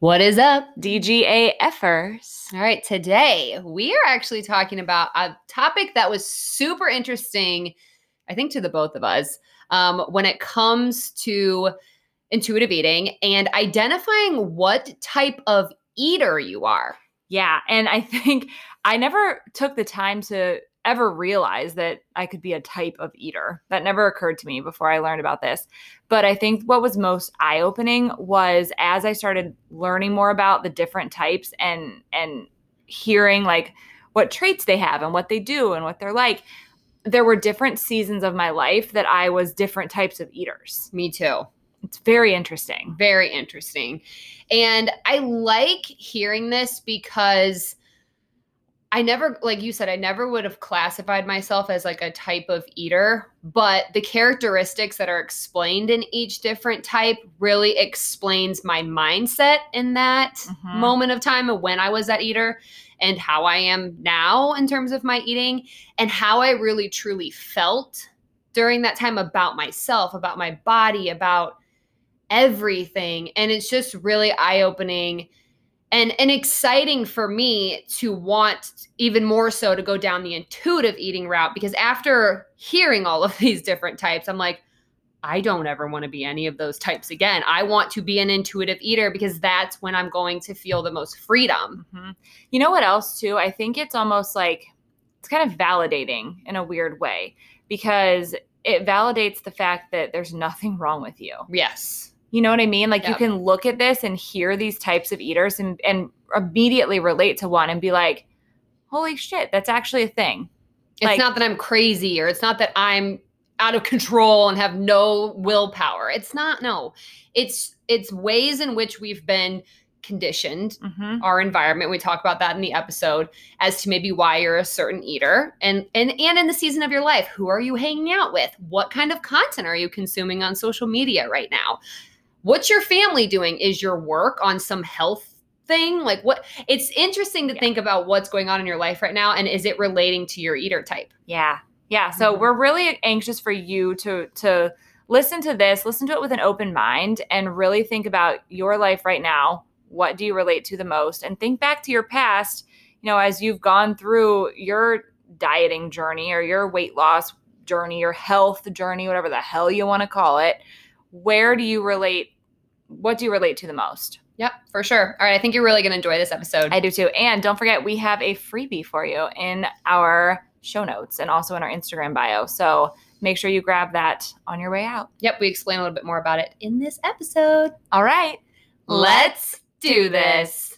What is up? DGA DGAFers. All right, today we are actually talking about a topic that was super interesting, I think, to the both of us um, when it comes to intuitive eating and identifying what type of eater you are. Yeah. And I think I never took the time to ever realize that I could be a type of eater. That never occurred to me before I learned about this. But I think what was most eye-opening was as I started learning more about the different types and and hearing like what traits they have and what they do and what they're like, there were different seasons of my life that I was different types of eaters. Me too. It's very interesting. Very interesting. And I like hearing this because I never, like you said, I never would have classified myself as like a type of eater, but the characteristics that are explained in each different type really explains my mindset in that Mhm. moment of time of when I was that eater and how I am now in terms of my eating and how I really truly felt during that time about myself, about my body, about everything. And it's just really eye opening and and exciting for me to want even more so to go down the intuitive eating route because after hearing all of these different types i'm like i don't ever want to be any of those types again i want to be an intuitive eater because that's when i'm going to feel the most freedom Mhm. You know what else too? I think it's almost like it's kind of validating in a weird way because it validates the fact that there's nothing wrong with you. yes You know what I mean? Like you can look at this and hear these types of eaters and and immediately relate to one and be like, "Holy shit, that's actually a thing." it's Like- not that i'm crazy or it's not that i'm out of control and have no willpower it's not no it's it's ways in which we've been conditioned Mhm. our environment. We talk about that in the episode as to maybe why you're a certain eater and and and in the season of your life. Who are you hanging out with? What kind of content are you consuming on social media right now? What's your family doing? Is your work on some health thing? Like what it's interesting to Yeah. think about what's going on in your life right now and is it relating to your eater type? Yeah. Yeah. So Mhm. we're really anxious for you to to listen to this, listen to it with an open mind and really think about your life right now. What do you relate to the most? And think back to your past, you know, as you've gone through your dieting journey or your weight loss journey, your health journey, whatever the hell you want to call it. Where do you relate? What do you relate to the most? Yep, for sure. All right, I think you're really going to enjoy this episode. I do too. And don't forget, we have a freebie for you in our show notes and also in our Instagram bio. So make sure you grab that on your way out. yep, we explain a little bit more about it in this episode. All right. Let's do this.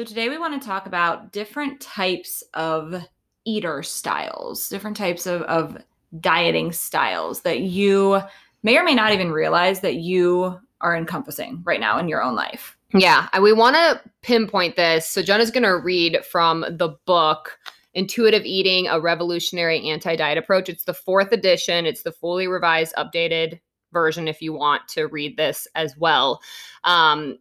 So, today we want to talk about different types of eater styles, different types of, of dieting styles that you may or may not even realize that you are encompassing right now in your own life. Yeah, we want to pinpoint this. So Jenna's going to read from the book Intuitive Eating: A Revolutionary Anti-Diet Approach. It's the 4th edition. It's the fully revised updated version if you want to read this as well. Um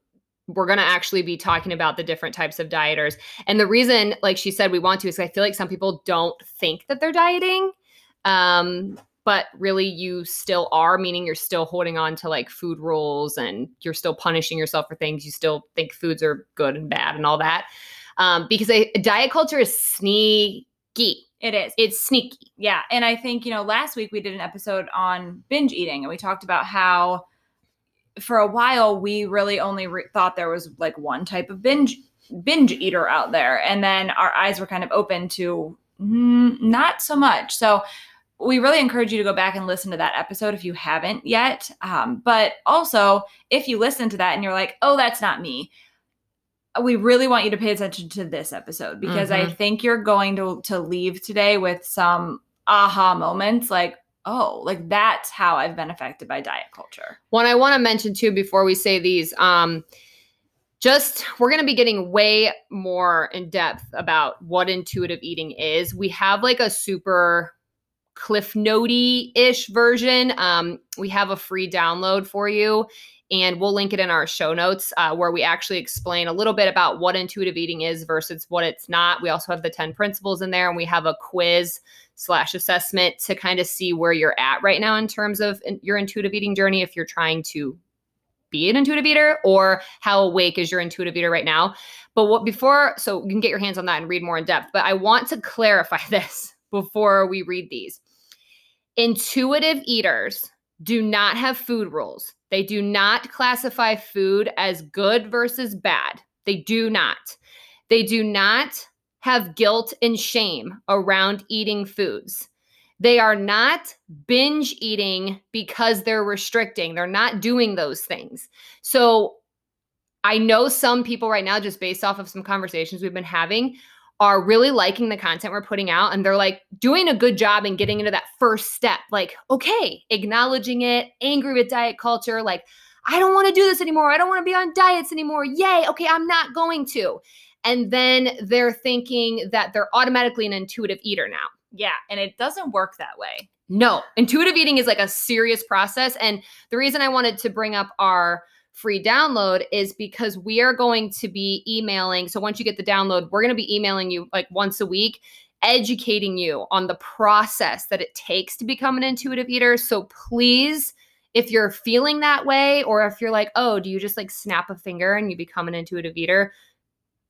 we're going to actually be talking about the different types of dieters. And the reason like she said we want to is I feel like some people don't think that they're dieting. Um but really you still are meaning you're still holding on to like food rules and you're still punishing yourself for things you still think foods are good and bad and all that um, because a, diet culture is sneaky It is. It's sneaky. Yeah. And I think, you know, last week we did an episode on binge eating and we talked about how for a while we really only re- thought there was like one type of binge binge eater out there and then our eyes were kind of open to mm, not so much. So we really encourage you to go back and listen to that episode if you haven't yet. Um, but also, if you listen to that and you're like, oh, that's not me, we really want you to pay attention to this episode because I Mhm. think you're going to to leave today with some aha moments like, oh, like that's how I've been affected by diet culture. One I want to mention too before we say these, um, just we're going to be getting way more in depth about what intuitive eating is. We have like a super cliff notey ish version. Um, we have a free download for you. And we'll link it in our show notes uh, where we actually explain a little bit about what intuitive eating is versus what it's not. We also have the 10 principles in there, and we have a quiz slash assessment to kind of see where you're at right now in terms of your intuitive eating journey if you're trying to be an intuitive eater or how awake is your intuitive eater right now. But what before so you can get your hands on that and read more in depth but i want to clarify this before we read these. Intuitive eaters do not have food rules they do not classify food as good versus bad they do not they do not have guilt and shame around eating foods. They are not binge eating because they're restricting. They're not doing those things. So I know some people right now, just based off of some conversations we've been having, are really liking the content we're putting out and they're like doing a good job in getting into that first step. Like, okay, acknowledging it, angry with diet culture, like, I don't want to do this anymore. I don't want to be on diets anymore. Yay. Okay, I'm not going to. And then they're thinking that they're automatically an intuitive eater now. Yeah, and it doesn't work that way. No, intuitive eating is like a serious process. And the reason I wanted to bring up our free download is because we are going to be emailing. So once you get the download, we're going to be emailing you like once a week, educating you on the process that it takes to become an intuitive eater. So please, if you're feeling that way, or if you're like, oh, do you just like snap a finger and you become an intuitive eater?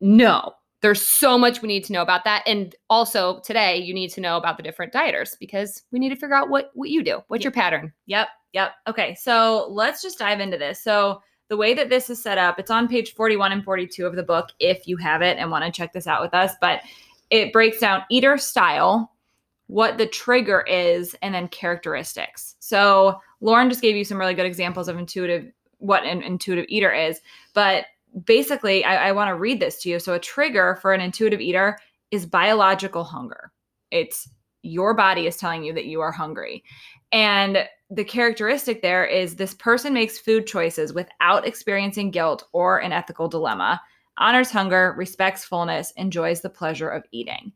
No, there's so much we need to know about that. And also today, you need to know about the different dieters because we need to figure out what what you do. What's your pattern? Yep, yep. Okay, so let's just dive into this. So the way that this is set up, it's on page 41 and 42 of the book if you have it and want to check this out with us, but it breaks down eater style, what the trigger is, and then characteristics. So Lauren just gave you some really good examples of intuitive what an intuitive eater is, but basically I, I want to read this to you. So a trigger for an intuitive eater is biological hunger. It's your body is telling you that you are hungry. And the characteristic there is this person makes food choices without experiencing guilt or an ethical dilemma, honors hunger, respects fullness, enjoys the pleasure of eating.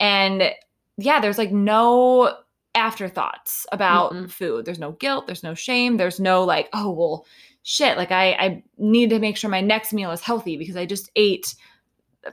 And yeah, there's like no afterthoughts about Mm-mm. food. There's no guilt, there's no shame, there's no like, oh, well, shit, like I I need to make sure my next meal is healthy because I just ate uh,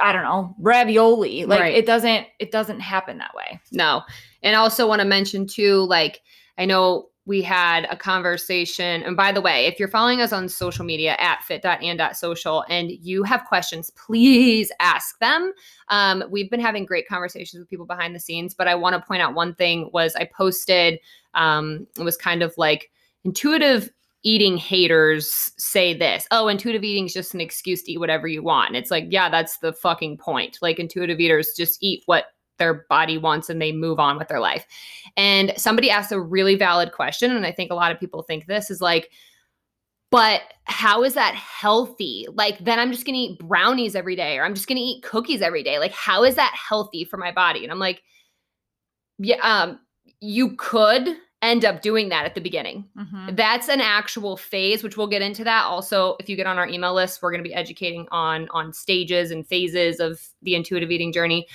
I don't know, ravioli. Like Right. it doesn't it doesn't happen that way. No. And I also want to mention too, like, I know we had a conversation. And by the way, if you're following us on social media at fit.and.social and you have questions, please ask them. Um, we've been having great conversations with people behind the scenes, but I want to point out one thing was I posted, um, it was kind of like intuitive eating haters say this oh intuitive eating is just an excuse to eat whatever you want and it's like yeah that's the fucking point like intuitive eaters just eat what their body wants and they move on with their life. And somebody asked a really valid question and i think a lot of people think this is like but how is that healthy? Like then i'm just gonna eat brownies every day or i'm just gonna eat cookies every day. Like how is that healthy for my body? And i'm like yeah um you could end up doing that at the beginning. That's an actual phase which we'll get into that. Also if you get on our email list we're going to be educating on on stages and phases of the intuitive eating journey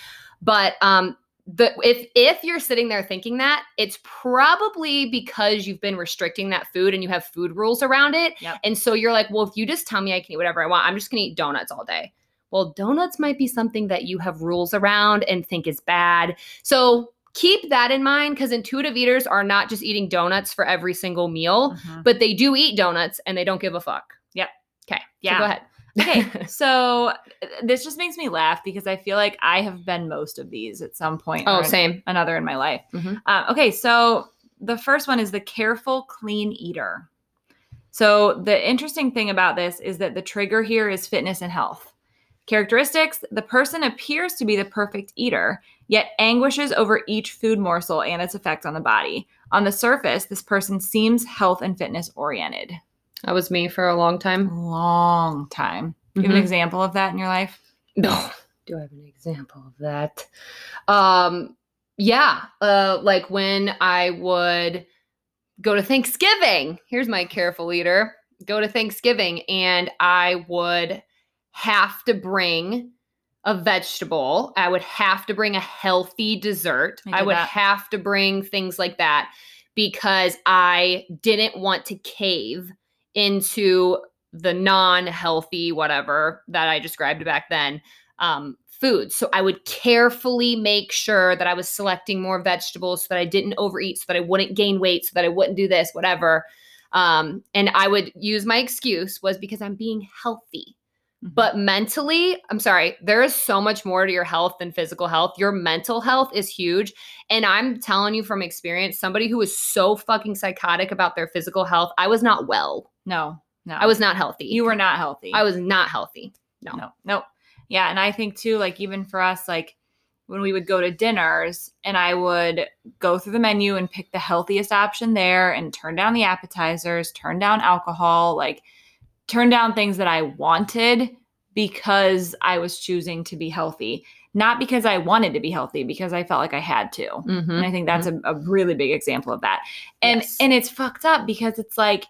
but um the if if you're sitting there thinking that it's probably because you've been restricting that food and you have food rules around it Yep. and so you're like well if you just tell me i can eat whatever i want i'm just going to eat donuts all day well donuts might be something that you have rules around and think is bad so keep that in mind because intuitive eaters are not just eating donuts for every single meal Mhm. but they do eat donuts and they don't give a fuck. Yep. Okay. Yeah. So go ahead. Okay, so uh, this just makes me laugh because I feel like I have been most of these at some point oh, or same. another in my life. Mhm. Uh, okay, so the first one is the careful, clean eater. So the interesting thing about this is that the trigger here is fitness and health. Characteristics the person appears to be the perfect eater, yet anguishes over each food morsel and its effect on the body. On the surface, this person seems health and fitness oriented. That was me for a long time. Long time. Do you have Mhm. an example of that in your life? No. Do I have an example of that? Um, yeah. Uh, like when I would go to Thanksgiving. Here's my careful eater. Go to Thanksgiving and I would have to bring a vegetable. I would have to bring a healthy dessert. I I, did would that. have to bring things like that because I didn't want to cave into the non-healthy whatever that I described back then um, food. So I would carefully make sure that I was selecting more vegetables so that I didn't overeat, so that I wouldn't gain weight, so that I wouldn't do this, whatever. Um, and I would use my excuse was because I'm being healthy. But mentally, I'm sorry, there is so much more to your health than physical health. Your mental health is huge. And I'm telling you from experience, somebody who was so fucking psychotic about their physical health, I was not well. No, no. I was not healthy. You were not healthy. I was not healthy. No. no, no. Yeah, and I think too, like even for us, like when we would go to dinners, and I would go through the menu and pick the healthiest option there, and turn down the appetizers, turn down alcohol, like turn down things that I wanted because I was choosing to be healthy, not because I wanted to be healthy, because I felt like I had to. Mhm. And I think that's a, a really big example of that. And Yes. and it's fucked up because it's like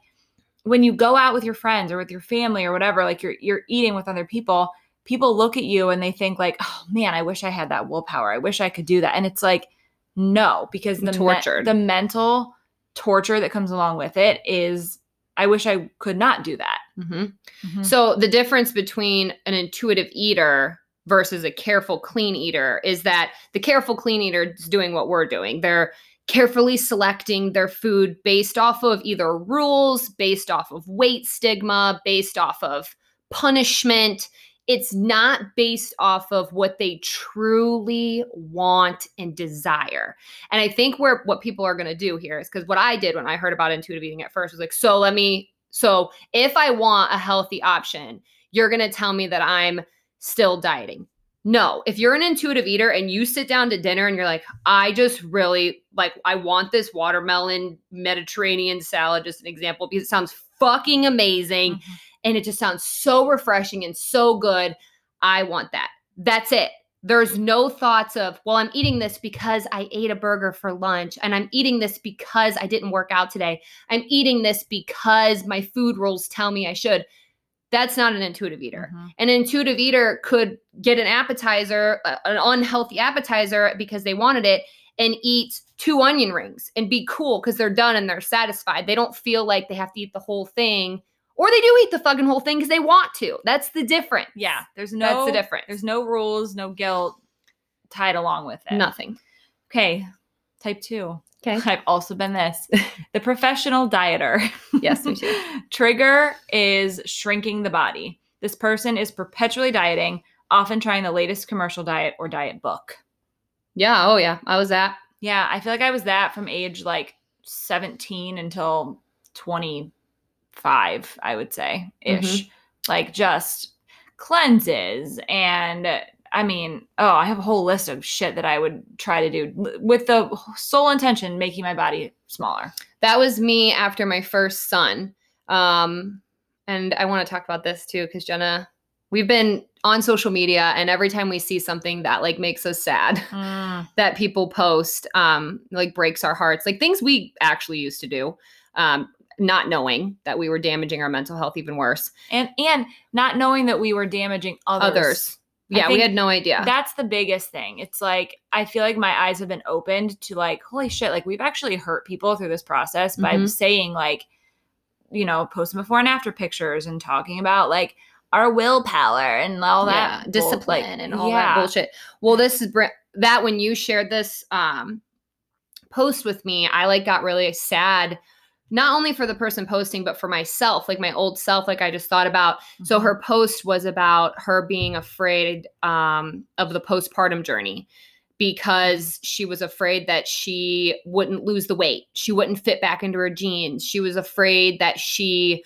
when you go out with your friends or with your family or whatever, like you're you're eating with other people, people look at you and they think like, "Oh man, I wish I had that willpower. I wish I could do that." And it's like, no, because the me- Tortured. the mental torture that comes along with it is I wish I could not do that. Mhm. Mhm. So the difference between an intuitive eater versus a careful clean eater is that the careful clean eater is doing what we're doing. They're carefully selecting their food based off of either rules, based off of weight stigma, based off of punishment. It's not based off of what they truly want and desire. And I think where what people are going to do here is because what I did when I heard about intuitive eating at first was like, so let me, so if I want a healthy option, you're going to tell me that I'm still dieting. No, if you're an intuitive eater and you sit down to dinner and you're like, I just really like, I want this watermelon Mediterranean salad, just an example, because it sounds fucking amazing Mhm. and it just sounds so refreshing and so good. I want that. That's it. There's no thoughts of, well, I'm eating this because I ate a burger for lunch, and I'm eating this because I didn't work out today. I'm eating this because my food rules tell me I should. That's not an intuitive eater. Mhm. An intuitive eater could get an appetizer, an unhealthy appetizer because they wanted it, and eat two onion rings and be cool because they're done and they're satisfied. They don't feel like they have to eat the whole thing, or they do eat the fucking whole thing because they want to. That's the difference. Yeah, there's no that's the difference. There's no rules, no guilt tied along with it. nothing. Okay, type two. Okay. I've also been this. The professional dieter. Yes, me too. Trigger is shrinking the body. This person is perpetually dieting, often trying the latest commercial diet or diet book. Yeah. Oh yeah. I was that. Yeah, I feel like I was that from age like 17 until 25, I would say mm-hmm. ish. Like just cleanses and I mean, oh, I have a whole list of shit that I would try to do with the sole intention making my body smaller. That was me after my first son. Um, and I want to talk about this too because Jenna, we've been on social media, and every time we see something that like makes us sad, that people post um like breaks our hearts like things we actually used to do um not knowing that we were damaging our mental health even worse And and not knowing that we were damaging others. others yeah we had no idea That's the biggest thing. It's like I feel like my eyes have been opened to like, holy shit, like we've actually hurt people through this process by Mhm. saying like, you know, posting before and after pictures and talking about like our willpower and all yeah, that bull- discipline like, and all yeah. that bullshit well this is br- that when you shared this um post with me i like got really sad not only for the person posting, but for myself, like my old self, like I just thought about. So Mm-hmm. her post was about her being afraid um, of the postpartum journey because she was afraid that she wouldn't lose the weight. She wouldn't fit back into her jeans. She was afraid that she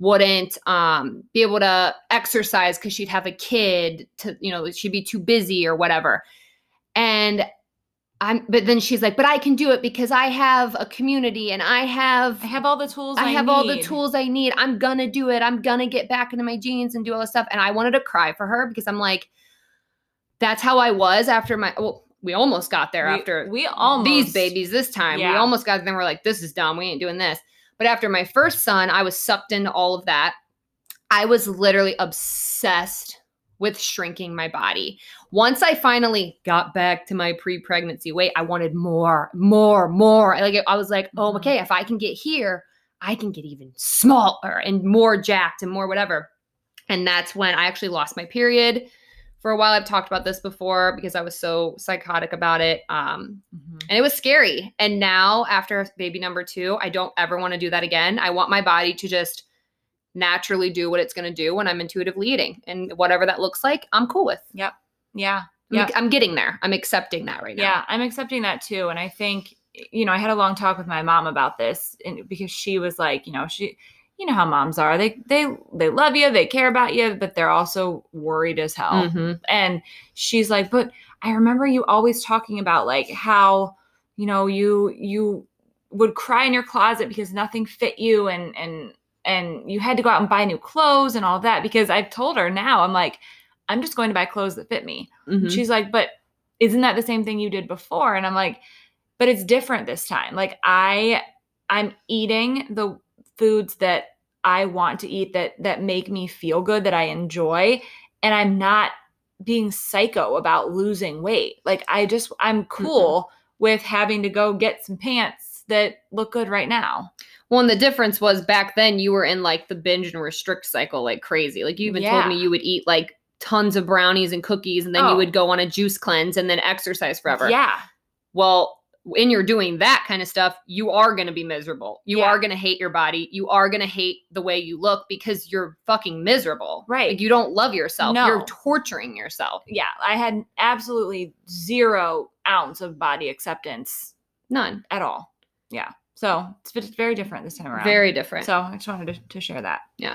wouldn't um, be able to exercise because she'd have a kid to, you know, she'd be too busy or whatever. And I'm, but then she's like, but I can do it because I have a community and I have I have all the tools. I I, have all the tools I need. I'm gonna do it. I'm gonna get back into my jeans and do all this stuff. And I wanted to cry for her because I'm like, that's how I was after my. Well, we almost got there We- after we almost these babies this time. We almost got there. We're like, this is dumb. We ain't doing this. But after my first son, I was sucked into all of that. I was literally obsessed with shrinking my body. Once I finally got back to my pre-pregnancy weight, I wanted more, more, more. Like I was like, oh, Mhm. okay, if I can get here, I can get even smaller and more jacked and more whatever. And that's when I actually lost my period. For a while, I've talked about this before because I was so psychotic about it. Um, Mhm. and it was scary. And now, after baby number two, I don't ever want to do that again. I want my body to just naturally do what it's going to do when I'm intuitively eating. And whatever that looks like, I'm cool with. Yeah. I'm, Yeah. I'm getting there. I'm accepting that right now. Yeah, I'm accepting that too. And I think, you know, I had a long talk with my mom about this and because she was like, you know, she you know how moms are. They they they love you, they care about you, but they're also worried as hell. Mhm. And she's like, "But I remember you always talking about like how, you know, you you would cry in your closet because nothing fit you and and and you had to go out and buy new clothes and all that because I've told her now I'm like I'm just going to buy clothes that fit me. Mhm. She's like, but isn't that the same thing you did before? And I'm like, but it's different this time. Like I I'm eating the foods that I want to eat that that make me feel good, that I enjoy, and I'm not being psycho about losing weight. Like I just I'm cool with having to go get some pants that look good right now. Well, and the difference was back then you were in like the binge and restrict cycle like crazy. Like you even told me you would eat like tons of brownies and cookies and then Oh. you would go on a juice cleanse and then exercise forever. Yeah. Well, when you're doing that kind of stuff, you are going to be miserable. You Yeah. are going to hate your body. You are going to hate the way you look because you're fucking miserable. Right. Like you don't love yourself. No. You're torturing yourself. Yeah. I had absolutely zero ounce of body acceptance None. at all. Yeah. So it's very different this time around. Very different. So I just wanted to, to share that. Yeah.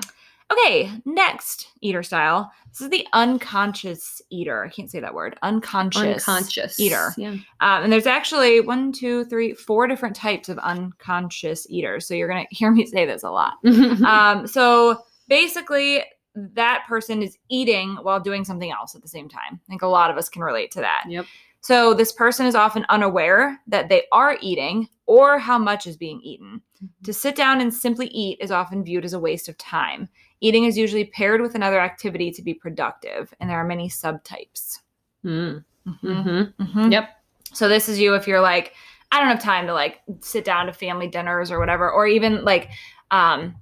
Okay, next eater style. This is the unconscious eater. I can't say that word. Unconscious. unconscious eater. Yeah. Um, and there's actually one, two, three, four different types of unconscious eaters. So you're gonna hear me say this a lot. um, so basically, that person is eating while doing something else at the same time. I think a lot of us can relate to that. Yep. So this person is often unaware that they are eating or how much is being eaten. To sit down and simply eat is often viewed as a waste of time. Eating is usually paired with another activity to be productive, and there are many subtypes. Mm. Mhm. Mhm. Mhm. Yep. So this is you if you're like, I don't have time to like sit down to family dinners or whatever, or even like um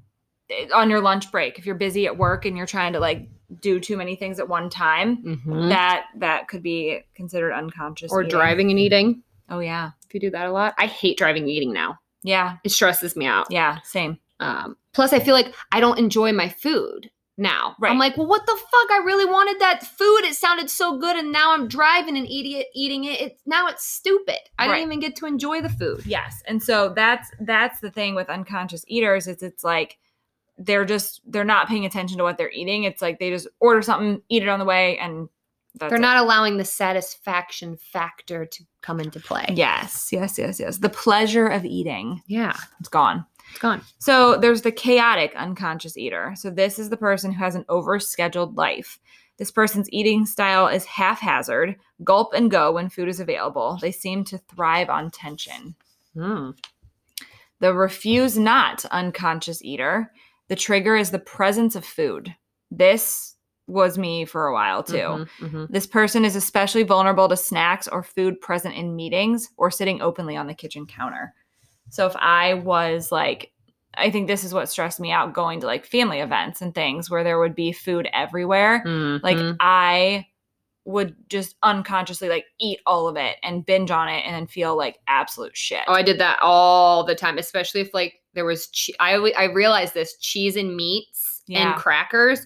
on your lunch break if you're busy at work and you're trying to like do too many things at one time. Mhm. That that could be considered unconscious. Or eating. driving and eating. Oh yeah. If you do that a lot, I hate driving and eating now. Yeah. It stresses me out. Yeah. Same. Um, plus, I feel like I don't enjoy my food now. Right. I'm like, well, what the fuck? I really wanted that food. It sounded so good, and now I'm driving and eating it. Eating it. It's now it's stupid. I Right. didn't even get to enjoy the food. Yes. And so that's that's the thing with unconscious eaters is it's like they're just they're not paying attention to what they're eating. It's like they just order something, eat it on the way, and that's They're it. not allowing the satisfaction factor to come into play. Yes, yes, yes, yes. The pleasure of eating, Yeah. it's gone. It's gone. So there's the chaotic unconscious eater. So this is the person who has an overscheduled life. This person's eating style is haphazard, gulp and go when food is available. They seem to thrive on tension. Mm. The refuse not unconscious eater. The trigger is the presence of food. This was me for a while too. Mhm, mhm. This person is especially vulnerable to snacks or food present in meetings or sitting openly on the kitchen counter. So if I was like, I think this is what stressed me out going to like family events and things where there would be food everywhere. Like Mhm. I would just unconsciously like eat all of it and binge on it and then feel like absolute shit. Oh, I did that all the time, especially if like there was. Che- I I realized this cheese and meats Yeah. and crackers.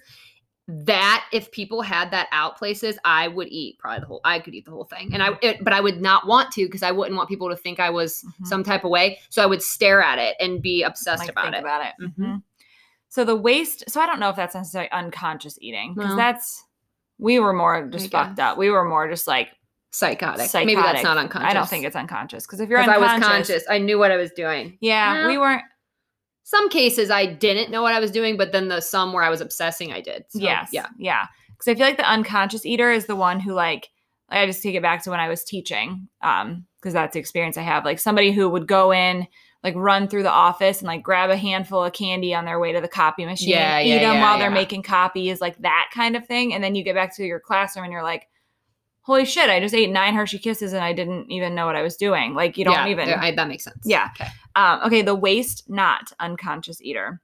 That if people had that out places, I would eat probably the whole. I could eat the whole thing, and I. It, but I would not want to because I wouldn't want people to think I was Mhm. some type of way. So I would stare at it and be obsessed like, about it. About it. Mhm. Mhm. So the waste. So I don't know if that's necessarily unconscious eating because Well, that's we were more just fucked up. We were more just like Psychotic. psychotic. Maybe that's not unconscious. I don't think it's unconscious because if you're because I was conscious. I knew what I was doing. yeah, we weren't. Some cases I didn't know what I was doing, but then the some where I was obsessing, I did. So, yes, Yeah. yeah. Because I feel like the unconscious eater is the one who like I just take it back to when I was teaching, um, because that's the experience I have. Like somebody who would go in, like run through the office and like grab a handful of candy on their way to the copy machine, Yeah, eat yeah, them yeah, while they're making copies, like that kind of thing. And then you get back to your classroom and you're like, "Holy shit! I just ate nine Hershey Kisses and I didn't even know what I was doing." Like you don't Yeah, even. I- that makes sense. Yeah. Okay. Um, okay, the waste not unconscious eater.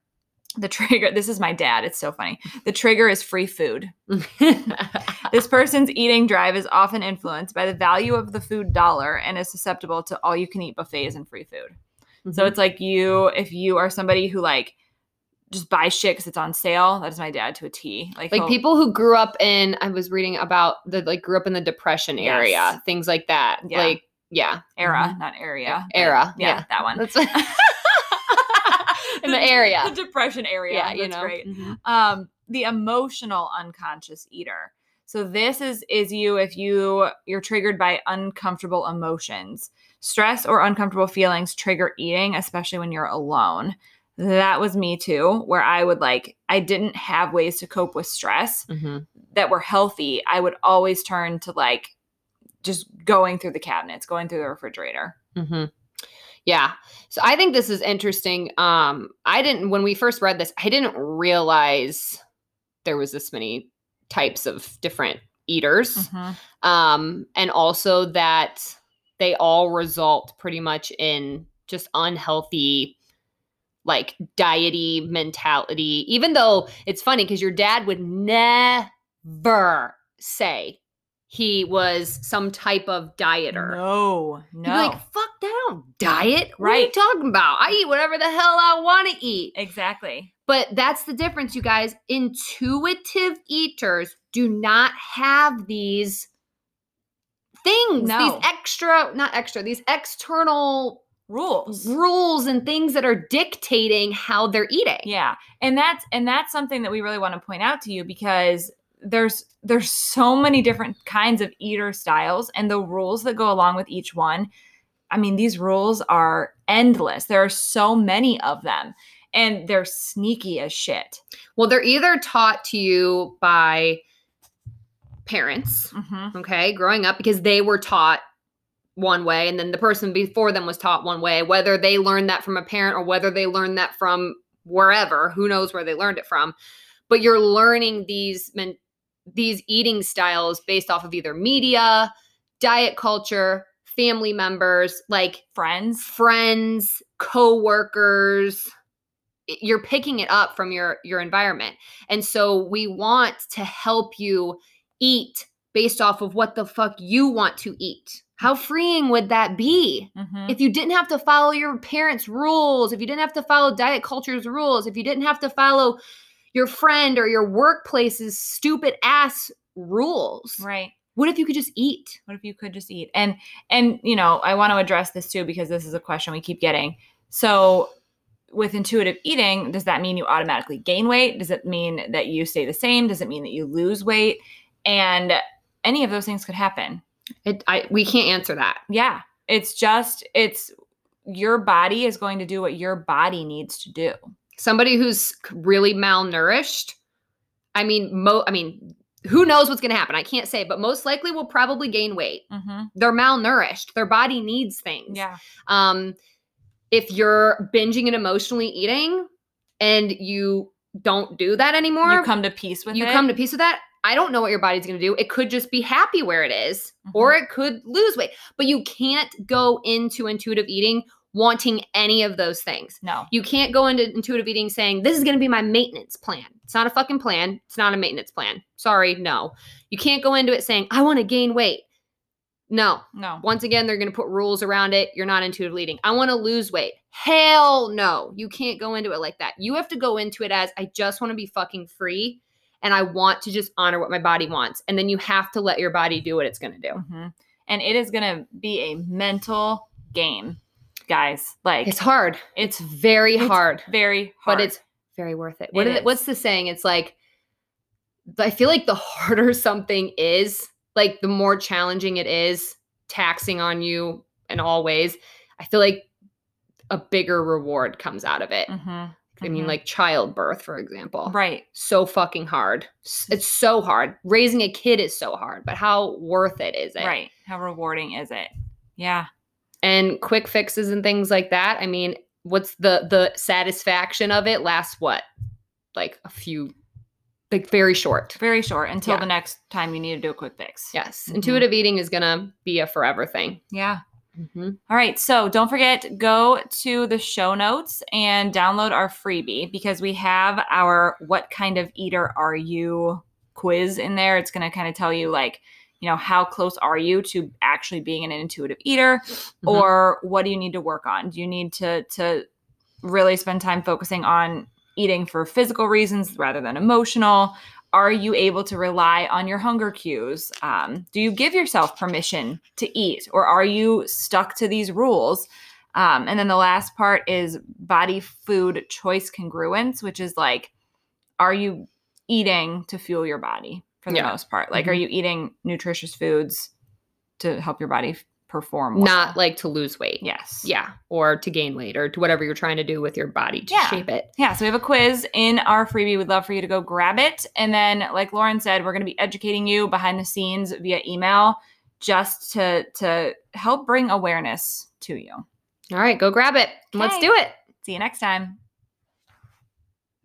The trigger. This is my dad. It's so funny. The trigger is free food. This person's eating drive is often influenced by the value of the food dollar and is susceptible to all you can eat buffets and free food. So it's like you, if you are somebody who like just buy shit because it's on sale, that is my dad to a T. Like, like people who grew up in I was reading about the like grew up in the depression Yes. area, things like that. Yeah. Like yeah. era, not area, Era, Yeah, yeah. that one. That's in the area. the depression area. yeah, you That's know. great. Mhm. um the emotional unconscious eater so this is is you if you you're triggered by uncomfortable emotions stress or uncomfortable feelings trigger eating especially when you're alone that was me too where i would like i didn't have ways to cope with stress Mhm. that were healthy i would always turn to like just going through the cabinets going through the refrigerator hmm Yeah. So I think this is interesting. Um, I didn't when we first read this, I didn't realize there was this many types of different eaters. Mm-hmm. Um, and also that they all result pretty much in just unhealthy like diety mentality even though it's funny because your dad would never say he was some type of dieter no no like, fuck that, I don't diet. What are you Right. talking about? I eat whatever the hell I want to eat. exactly But that's the difference, you guys. Intuitive eaters do not have these things, No. these extra, not extra, these external rules rules and things that are dictating how they're eating. Yeah. And that's and that's something that we really want to point out to you because there's there's so many different kinds of eater styles and the rules that go along with each one. I mean, these rules are endless. There are so many of them and they're sneaky as shit. Well, they're either taught to you by parents, Mm-hmm. okay, growing up because they were taught one way and then the person before them was taught one way, whether they learned that from a parent or whether they learned that from wherever, who knows where they learned it from. But you're learning these men- these eating styles based off of either media, diet culture, family members, like Friends. friends, coworkers. You're picking it up from your your environment. And so we want to help you eat based off of what the fuck you want to eat. How freeing would that be? Mm-hmm. If you didn't have to follow your parents' rules, if you didn't have to follow diet culture's rules, if you didn't have to follow your friend or your workplace's stupid ass rules. Right. What if you could just eat? What if you could just eat? And and you know, I want to address this too because this is a question we keep getting. So with intuitive eating, does that mean you automatically gain weight? Does it mean that you stay the same? Does it mean that you lose weight? And any of those things could happen. It, I, we can't answer that. Yeah. It's just it's your body is going to do what your body needs to do. Somebody who's really malnourished, I mean, mo- I mean, who knows what's going to happen? I can't say, but most likely will probably gain weight. Mm-hmm. They're malnourished. Their body needs things. Yeah. Um, if you're binging and emotionally eating and you don't do that anymore, You come to peace with you it. come to peace with that. I don't know what your body's going to do. It could just be happy where it is, Mm-hmm. or it could lose weight. But you can't go into intuitive eating wanting any of those things. No. You can't go into intuitive eating saying, This is going to be my maintenance plan. It's not a fucking plan. It's not a maintenance plan. Sorry, no. You can't go into it saying, I want to gain weight. No. No. Once again, they're going to put rules around it. You're not intuitive eating. I want to lose weight. Hell no. You can't go into it like that. You have to go into it as, I just want to be fucking free and I want to just honor what my body wants. And then you have to let your body do what it's going to do. hmm And it is going to be a mental game, guys. Like It's hard. it's very It's hard, very hard. but it's very worth it. What It is what's the saying? It's like, I feel like the harder something is, like the more challenging it is, taxing on you in all ways. I feel like a bigger reward comes out of it. Mhm. I mean, Mhm. like childbirth, for example. right. So fucking hard. It's so hard. Raising a kid is so hard, but how worth it is it? Right. How rewarding is it? Yeah. And quick fixes and things like that. I mean, what's the the satisfaction of it lasts what? Like a few like very short. Very short until Yeah. the next time you need to do a quick fix. Yes. Mhm. Intuitive eating is going to be a forever thing. Yeah. Mhm. All right. So don't forget, go to the show notes and download our freebie because we have our What Kind of Eater Are You quiz in there. It's going to kind of tell you, like, you know, how close are you to actually being an intuitive eater Mhm. or what do you need to work on? Do you need to, to really spend time focusing on eating for physical reasons rather than emotional? Are you able to rely on your hunger cues? Um, do you give yourself permission to eat, or are you stuck to these rules? Um, and then the last part is body food choice congruence, which is like, are you eating to fuel your body for the Yeah. most part? Like, are Mhm. you eating nutritious foods to help your body perform? well? Not like to lose weight. yes, Yeah, or to gain weight or to whatever you're trying to do with your body to Yeah. shape it. Yeah, so we have a quiz in our freebie. We'd love for you to go grab it. And then, like Lauren said, we're going to be educating you behind the scenes via email just to to help bring awareness to you. All right, go grab it. Let's do it. See you next time.